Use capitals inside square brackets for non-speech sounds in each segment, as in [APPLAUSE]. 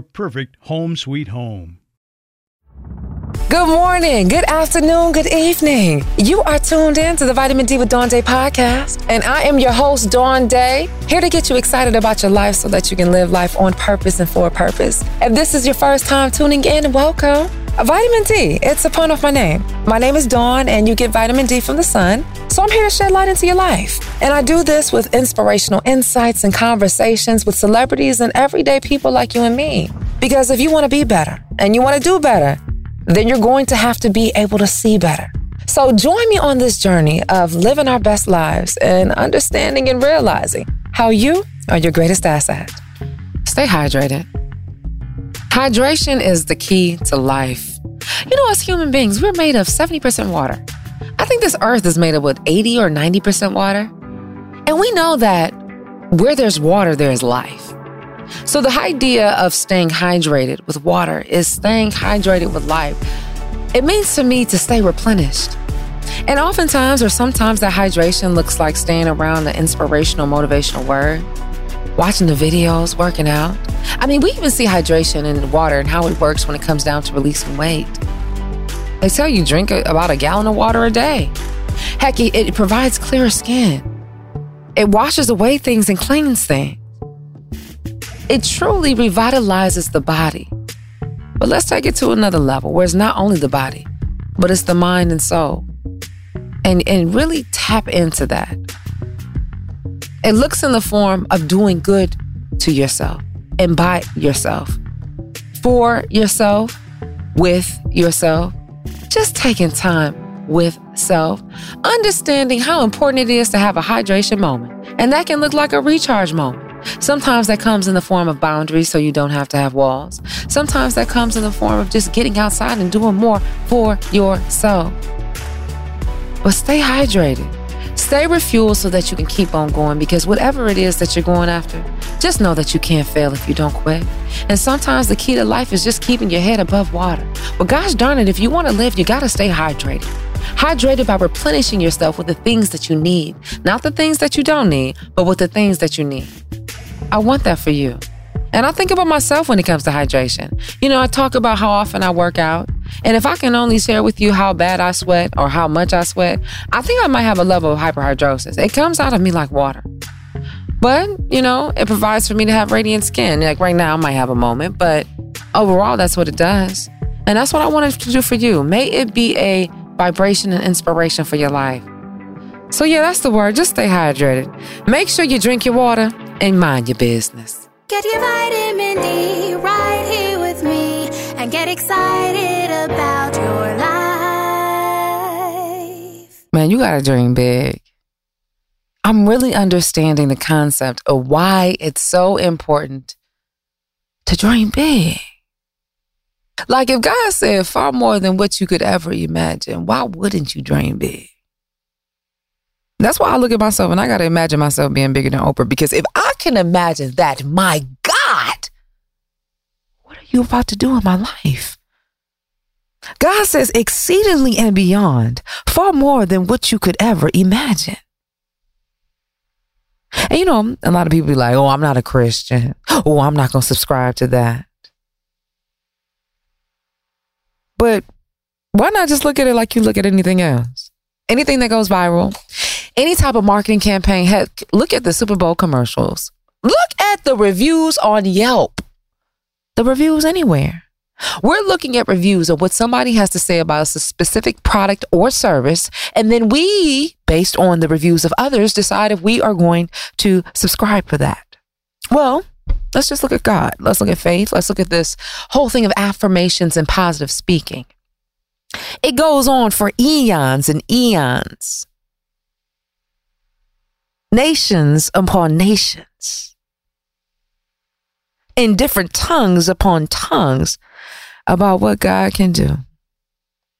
perfect home sweet home. Good morning, good afternoon, good evening. You are tuned in to the Vitamin D with Dawn Day podcast, and I am your host, Dawn Day, here to get you excited about your life so that you can live life on purpose and for a purpose. If this is your first time tuning in, welcome. Vitamin D, it's a pun of my name. My name is Dawn, and you get vitamin D from the sun. So I'm here to shed light into your life. And I do this with inspirational insights and conversations with celebrities and everyday people like you and me. Because if you want to be better and you want to do better, then you're going to have to be able to see better. So join me on this journey of living our best lives and understanding and realizing how you are your greatest asset. Stay hydrated. Hydration is the key to life. You know, as human beings, we're made of 70% water. I think this earth is made of what, 80 or 90% water? And we know that where there's water, there is life. So the idea of staying hydrated with water is staying hydrated with life. It means to me to stay replenished. And oftentimes, or sometimes, that hydration looks like staying around the inspirational, motivational word, watching the videos, working out. I mean, we even see hydration in water and how it works when it comes down to releasing weight. They tell you drink about a gallon of water a day. Heck, it provides clearer skin. It washes away things and cleans things. It truly revitalizes the body. But let's take it to another level where it's not only the body, but it's the mind and soul. And, and really tap into that. It looks in the form of doing good to yourself and by yourself, for yourself, with yourself, just taking time with self, understanding how important it is to have a hydration moment. And that can look like a recharge moment. Sometimes that comes in the form of boundaries so you don't have to have walls. Sometimes that comes in the form of just getting outside and doing more for yourself. But stay hydrated. Stay refueled so that you can keep on going because whatever it is that you're going after, just know that you can't fail if you don't quit. And sometimes the key to life is just keeping your head above water. But gosh darn it, if you want to live, you got to stay hydrated. Hydrated by replenishing yourself with the things that you need, not the things that you don't need, but with the things that you need. I want that for you. And I think about myself when it comes to hydration. You know, I talk about how often I work out. And if I can only share with you how bad I sweat or how much I sweat, I think I might have a level of hyperhidrosis. It comes out of me like water. But, you know, it provides for me to have radiant skin. Like right now, I might have a moment, but overall, that's what it does. And that's what I wanted to do for you. May it be a vibration and inspiration for your life. So, yeah, that's the word. Just stay hydrated. Make sure you drink your water and mind your business. Get your vitamin D right here with me and get excited about your life. Man, you got to dream big. I'm really understanding the concept of why it's so important to dream big. Like if God said far more than what you could ever imagine, why wouldn't you dream big? That's why I look at myself and I got to imagine myself being bigger than Oprah because if I can imagine that, my you about to do in my life? God says exceedingly and beyond, far more than what you could ever imagine. And you know, a lot of people be like, oh, I'm not a Christian. Oh, I'm not going to subscribe to that. But why not just look at it like you look at anything else? Anything that goes viral, any type of marketing campaign, heck, look at the Super Bowl commercials. Look at the reviews on Yelp, the reviews anywhere. We're looking at reviews of what somebody has to say about a specific product or service, and then we, based on the reviews of others, decide if we are going to subscribe for that. Well, let's just look at God. Let's look at faith. Let's look at this whole thing of affirmations and positive speaking. It goes on for eons and eons, nations upon nations, in different tongues upon tongues about what God can do,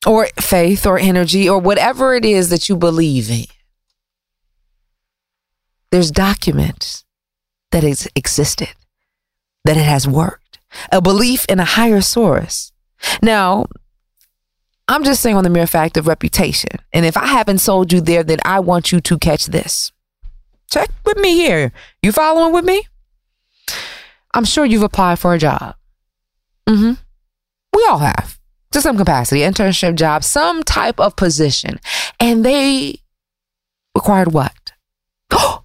or faith, or energy, or whatever it is that you believe in. There's documents that has existed, that it has worked, a belief in a higher source. Now, I'm just saying on the mere fact of reputation. And if I haven't sold you there, then I want you to catch this. Check with me here. You following with me? I'm sure you've applied for a job. Mm-hmm. We all have to some capacity, internship job, some type of position. And they required what? [GASPS]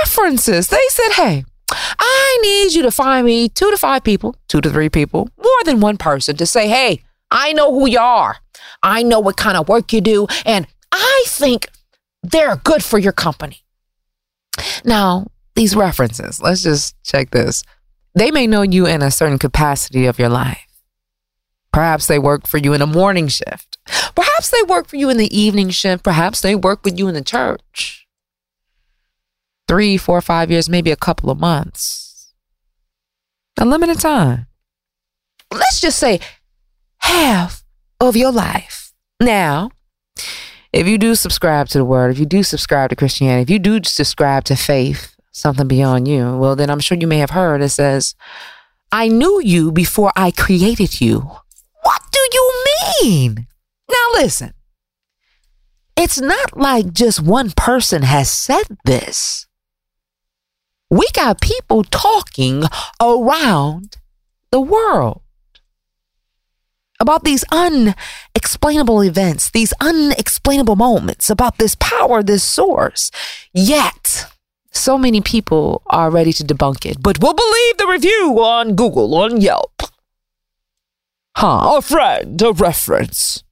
References. They said, hey, I need you to find me two to five people, two to three people, more than one person to say, hey, I know who you are. I know what kind of work you do, and I think they're good for your company. Now, these references, let's just check this. They may know you in a certain capacity of your life. Perhaps they work for you in a morning shift. Perhaps they work for you in the evening shift. Perhaps they work with you in the church. Three, four, five years, maybe a couple of months. A limited time. Let's just say half of your life. Now, if you do subscribe to the word, if you do subscribe to Christianity, if you do subscribe to faith, something beyond you, well, then I'm sure you may have heard it says, I knew you before I created you. What do you mean? Now, listen, it's not like just one person has said this. We got people talking around the world about these unexplainable events, these unexplainable moments, about this power, this source. Yet, so many people are ready to debunk it, but we'll believe the review on Google, on Yelp. Huh, a friend, a reference.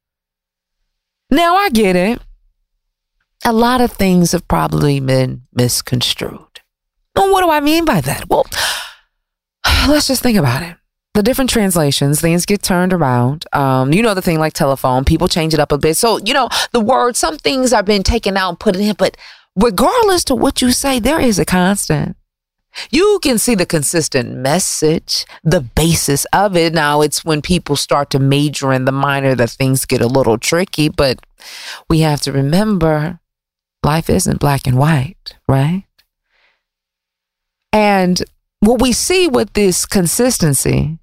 Now I get it. A lot of things have probably been misconstrued. And what do I mean by that? Well, [SIGHS] let's just think about it the different translations, things get turned around. Um, you know, the thing like telephone, people change it up a bit. So, you know, the word, some things are being taken out and put in, but regardless to what you say, there is a constant. You can see the consistent message, the basis of it. Now, it's when people start to major in the minor that things get a little tricky, but we have to remember life isn't black and white, right? And what we see with this consistency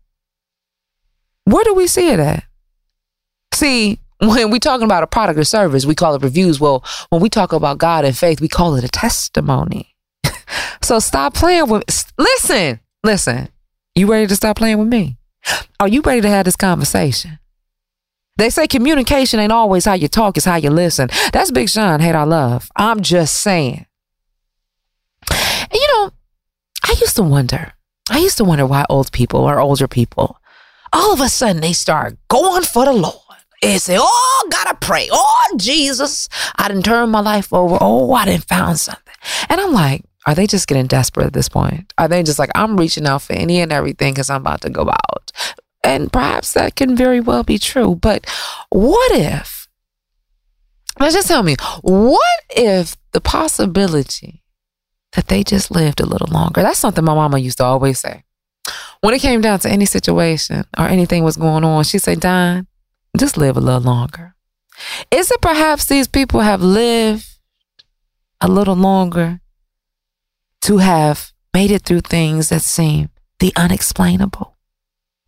where do we see it at? See, when we talking about a product or service, we call it reviews. Well, when we talk about God and faith, we call it a testimony. [LAUGHS] so stop playing with listen, listen. You ready to stop playing with me? Are you ready to have this conversation? They say communication ain't always how you talk, it's how you listen. That's Big Sean, hate I love. I'm just saying. And you know, I used to wonder. I used to wonder why old people or older people all of a sudden they start going for the Lord. And say, oh, gotta pray. Oh, Jesus, I didn't turn my life over. Oh, I didn't found something. And I'm like, are they just getting desperate at this point? Are they just like, I'm reaching out for any and everything because I'm about to go out? And perhaps that can very well be true. But what if, let's just tell me, what if the possibility that they just lived a little longer? That's something my mama used to always say. When it came down to any situation or anything was going on, she'd say, Dawn, just live a little longer. Is it perhaps these people have lived a little longer to have made it through things that seem the unexplainable?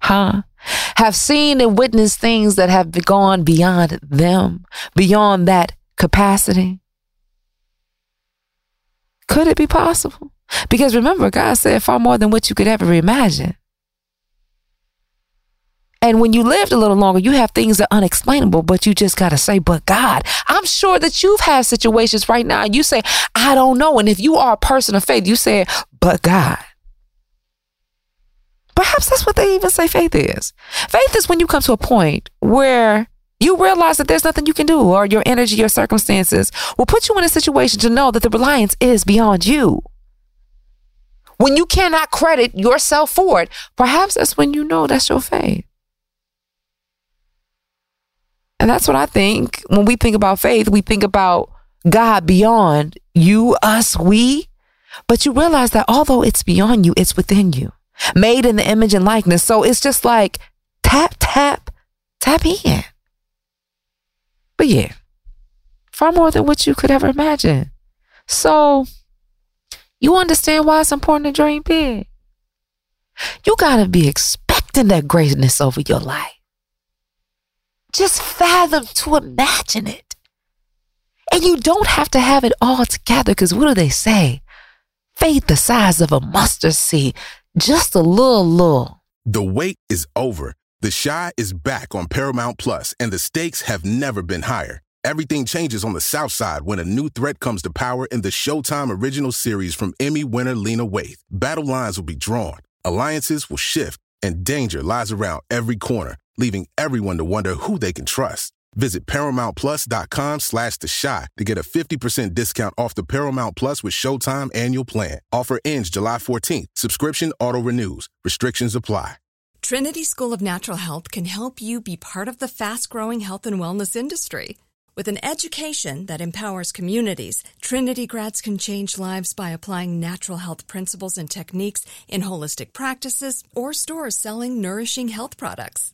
Huh? Have seen and witnessed things that have gone beyond them, beyond that capacity? Could it be possible? Because remember, God said far more than what you could ever imagine. And when you lived a little longer, you have things that are unexplainable, but you just got to say, but God, I'm sure that you've had situations right now. You say, I don't know. And if you are a person of faith, you say, but God. Perhaps that's what they even say faith is. Faith is when you come to a point where you realize that there's nothing you can do, or your energy, your circumstances will put you in a situation to know that the reliance is beyond you. When you cannot credit yourself for it, perhaps that's when you know that's your faith. And that's what I think when we think about faith, we think about God beyond you, us, we. But you realize that although it's beyond you, it's within you, made in the image and likeness. So it's just like tap, tap, tap in. But yeah, far more than what you could ever imagine. So you understand why it's important to dream big. You got to be expecting that greatness over your life just fathom to imagine it. And you don't have to have it all together because what do they say? Faith the size of a mustard seed, just a little, little. The wait is over. The Chi is back on Paramount Plus, and the stakes have never been higher. Everything changes on the South Side when a new threat comes to power in the Showtime original series from Emmy winner Lena Waithe. Battle lines will be drawn, alliances will shift, and danger lies around every corner leaving everyone to wonder who they can trust. Visit ParamountPlus.com slash The Chi to get a 50% discount off the Paramount Plus with Showtime annual plan. Offer ends July 14th. Subscription auto-renews. Restrictions apply. Trinity School of Natural Health can help you be part of the fast-growing health and wellness industry. With an education that empowers communities, Trinity grads can change lives by applying natural health principles and techniques in holistic practices or stores selling nourishing health products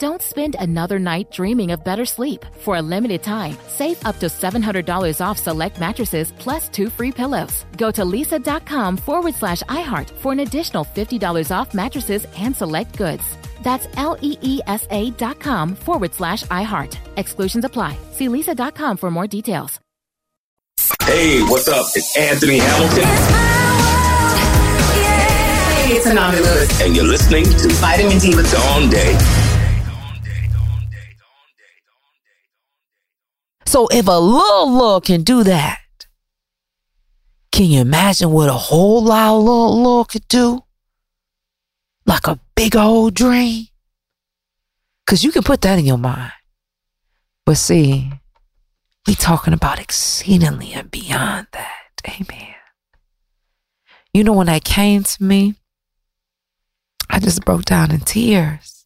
Don't spend another night dreaming of better sleep. For a limited time, save up to $700 off select mattresses plus two free pillows. Go to leesa.com forward slash iHeart for an additional $50 off mattresses and select goods. That's L E E S A dot com forward slash iHeart. Exclusions apply. See leesa.com for more details. Hey, what's up? It's Anthony Hamilton. Hey, it's Anami Lewis. And you're listening to Vitamin D with Dawn Day. So if a little love can do that, can you imagine what a whole lot of little, little could do? Like a big old dream? Because you can put that in your mind. But see, we talking about exceedingly and beyond that. Amen. You know, when that came to me, I just broke down in tears.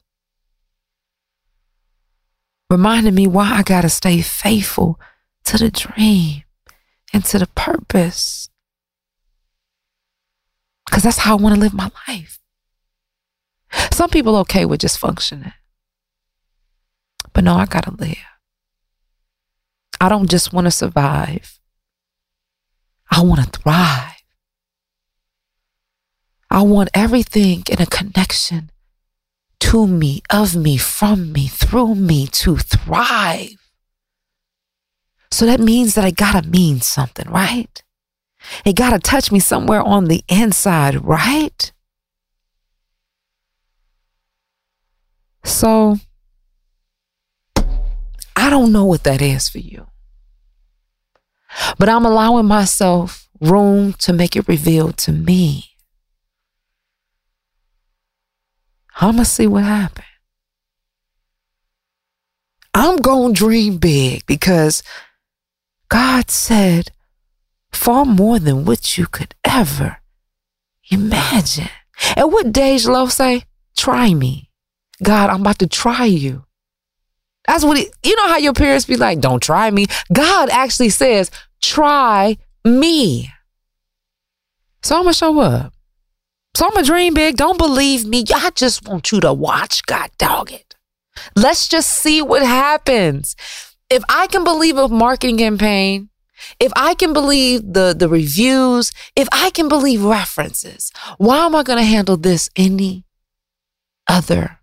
Reminding me why I got to stay faithful to the dream and to the purpose. Because that's how I want to live my life. Some people okay with just functioning. But no, I got to live. I don't just want to survive. I want to thrive. I want everything in a connection to me, of me, from me, through me to thrive. So that means that I gotta mean something, right? It gotta touch me somewhere on the inside, right? So I don't know what that is for you. But I'm allowing myself room to make it revealed to me. I'm going to see what happens. I'm going to dream big because God said far more than what you could ever imagine. And what Dej Loaf say? Try me. God, I'm about to try you. That's what he, you know how your parents be like, don't try me. God actually says, try me. So I'm going to show up. So I'm a dream big. Don't believe me. I just want you to watch. God dog it. Let's just see what happens. If I can believe a marketing campaign, if I can believe the, the reviews, if I can believe references, why am I going to handle this any other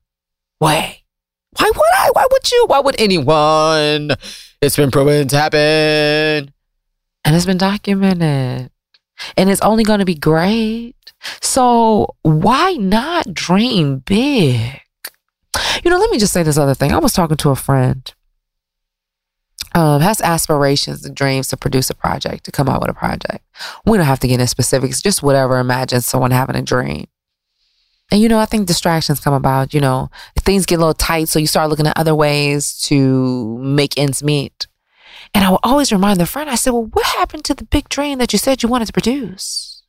way? Why would I? Why would you? Why would anyone? It's been proven to happen. And it's been documented. And it's only going to be great. So why not dream big? You know, let me just say this other thing. I was talking to a friend. Um, has aspirations and dreams to produce a project, to come out with a project. We don't have to get into specifics, just whatever. Imagine someone having a dream. And you know, I think distractions come about, you know, things get a little tight, so you start looking at other ways to make ends meet. And I will always remind the friend, I said, Well, what happened to the big dream that you said you wanted to produce?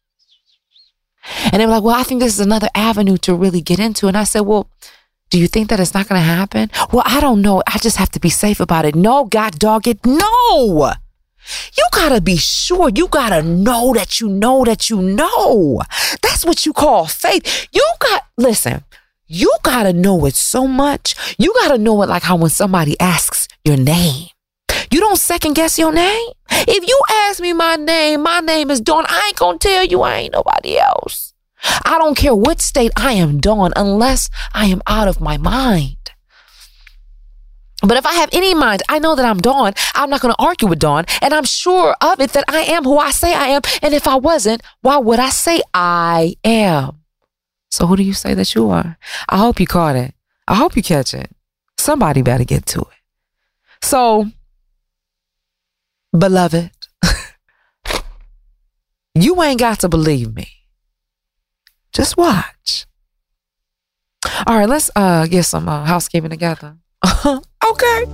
And they were like, Well, I think this is another avenue to really get into. And I said, Well, do you think that it's not going to happen? Well, I don't know. I just have to be safe about it. No, God dog it. No. You gotta be sure. You gotta know that you know that you know. That's what you call faith. You got, listen, you gotta know it so much. You gotta know it like how when somebody asks your name, you don't second guess your name. If you ask me my name, my name is Dawn. I ain't gonna tell you I ain't nobody else. I don't care what state I am Dawn unless I am out of my mind. But if I have any mind, I know that I'm Dawn. I'm not going to argue with Dawn. And I'm sure of it that I am who I say I am. And if I wasn't, why would I say I am? So who do you say that you are? I hope you caught it. I hope you catch it. Somebody better get to it. So, beloved, [LAUGHS] you ain't got to believe me. Just watch. All right, let's uh get some uh, housekeeping together. [LAUGHS] okay.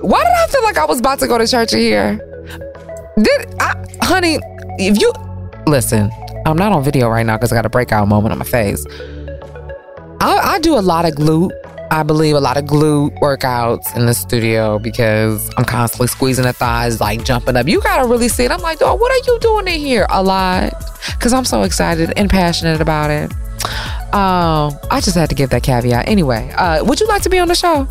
Why did I feel like I was about to go to church here? Did I, honey, if you listen, I'm not on video right now because I got a breakout moment on my face. I, I do a lot of glute. I believe a lot of glute workouts in the studio because I'm constantly squeezing the thighs, like jumping up. You gotta really see it. I'm like, dog, what are you doing in here? A lot. Cause I'm so excited and passionate about it. Um, I just had to give that caveat. Anyway, uh, would you like to be on the show?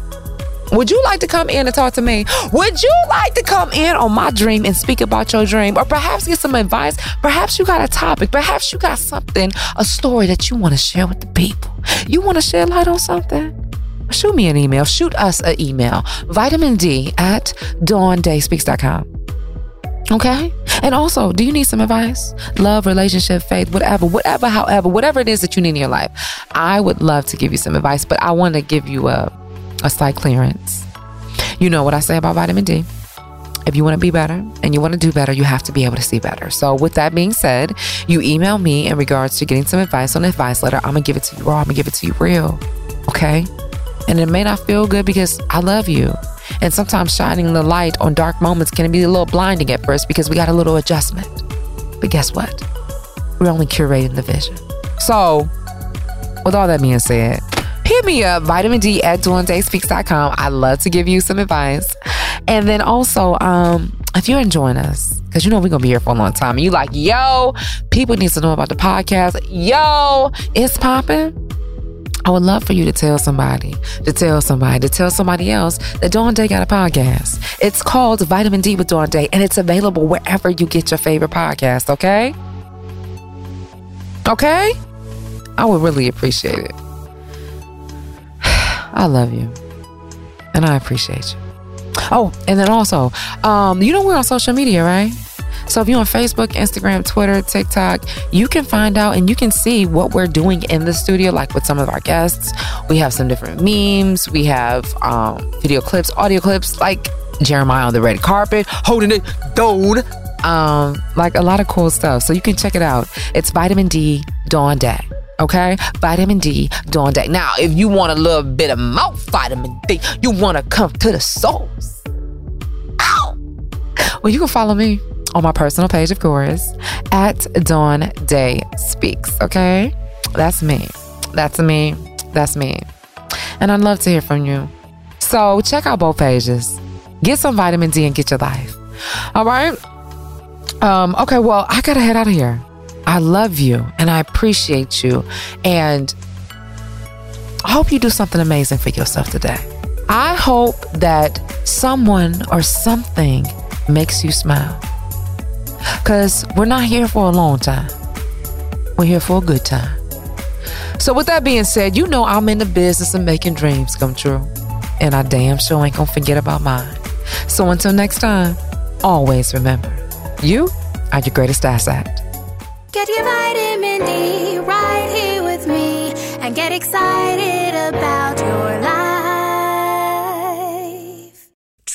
Would you like to come in and talk to me? Would you like to come in on my dream and speak about your dream? Or perhaps get some advice? Perhaps you got a topic. Perhaps you got something, a story that you want to share with the people. You want to shed light on something? Shoot me an email. Shoot us an email. Vitamin D at dawndayspeaks.com. Okay? And also, do you need some advice? Love, relationship, faith, whatever, whatever, however, whatever it is that you need in your life. I would love to give you some advice, but I want to give you a, a slight clearance. You know what I say about vitamin D. if you want to be better and you want to do better, you have to be able to see better. So, with that being said, you email me in regards to getting some advice on the advice letter. I'm going to give it to you raw, I'm going to give it to you real. Okay? And it may not feel good because I love you. And sometimes shining the light on dark moments can be a little blinding at first because we got a little adjustment. But guess what? We're only curating the vision. So, with all that being said, hit me up, vitamin D at dayspeaks.com. I love to give you some advice. And then also, um, if you're enjoying us, because you know we're gonna be here for a long time, and you like, yo, people need to know about the podcast. Yo, it's popping. I would love for you to tell somebody, to tell somebody, to tell somebody else that Dawn Day got a podcast. It's called Vitamin D with Dawn Day, and it's available wherever you get your favorite podcast, okay? Okay? I would really appreciate it. [SIGHS] I love you. And I appreciate you. Oh, and then also, um, you know we're on social media, right? So if you're on Facebook, Instagram, Twitter, TikTok, you can find out and you can see what we're doing in the studio, like with some of our guests. We have some different memes, we have um, video clips, audio clips, like Jeremiah on the red carpet, holding it down. Um, like a lot of cool stuff. So you can check it out. It's Vitamin D Dawn Day. Okay, vitamin D Dawn Day. Now, if you want a little bit of more vitamin D, you want to come to the source. Ow! Well, you can follow me on my personal page, of course, at Dawn Day Speaks. Okay, that's me. That's me. That's me. And I'd love to hear from you. So check out both pages. Get some vitamin D and get your life. All right. Um, okay, well, I gotta head out of here. I love you and I appreciate you. And I hope you do something amazing for yourself today. I hope that someone or something makes you smile. Because we're not here for a long time, we're here for a good time. So, with that being said, you know I'm in the business of making dreams come true. And I damn sure ain't gonna forget about mine. So, until next time, always remember you are your greatest asset. Get your vitamin D right here with me and get excited about your life.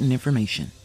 important information.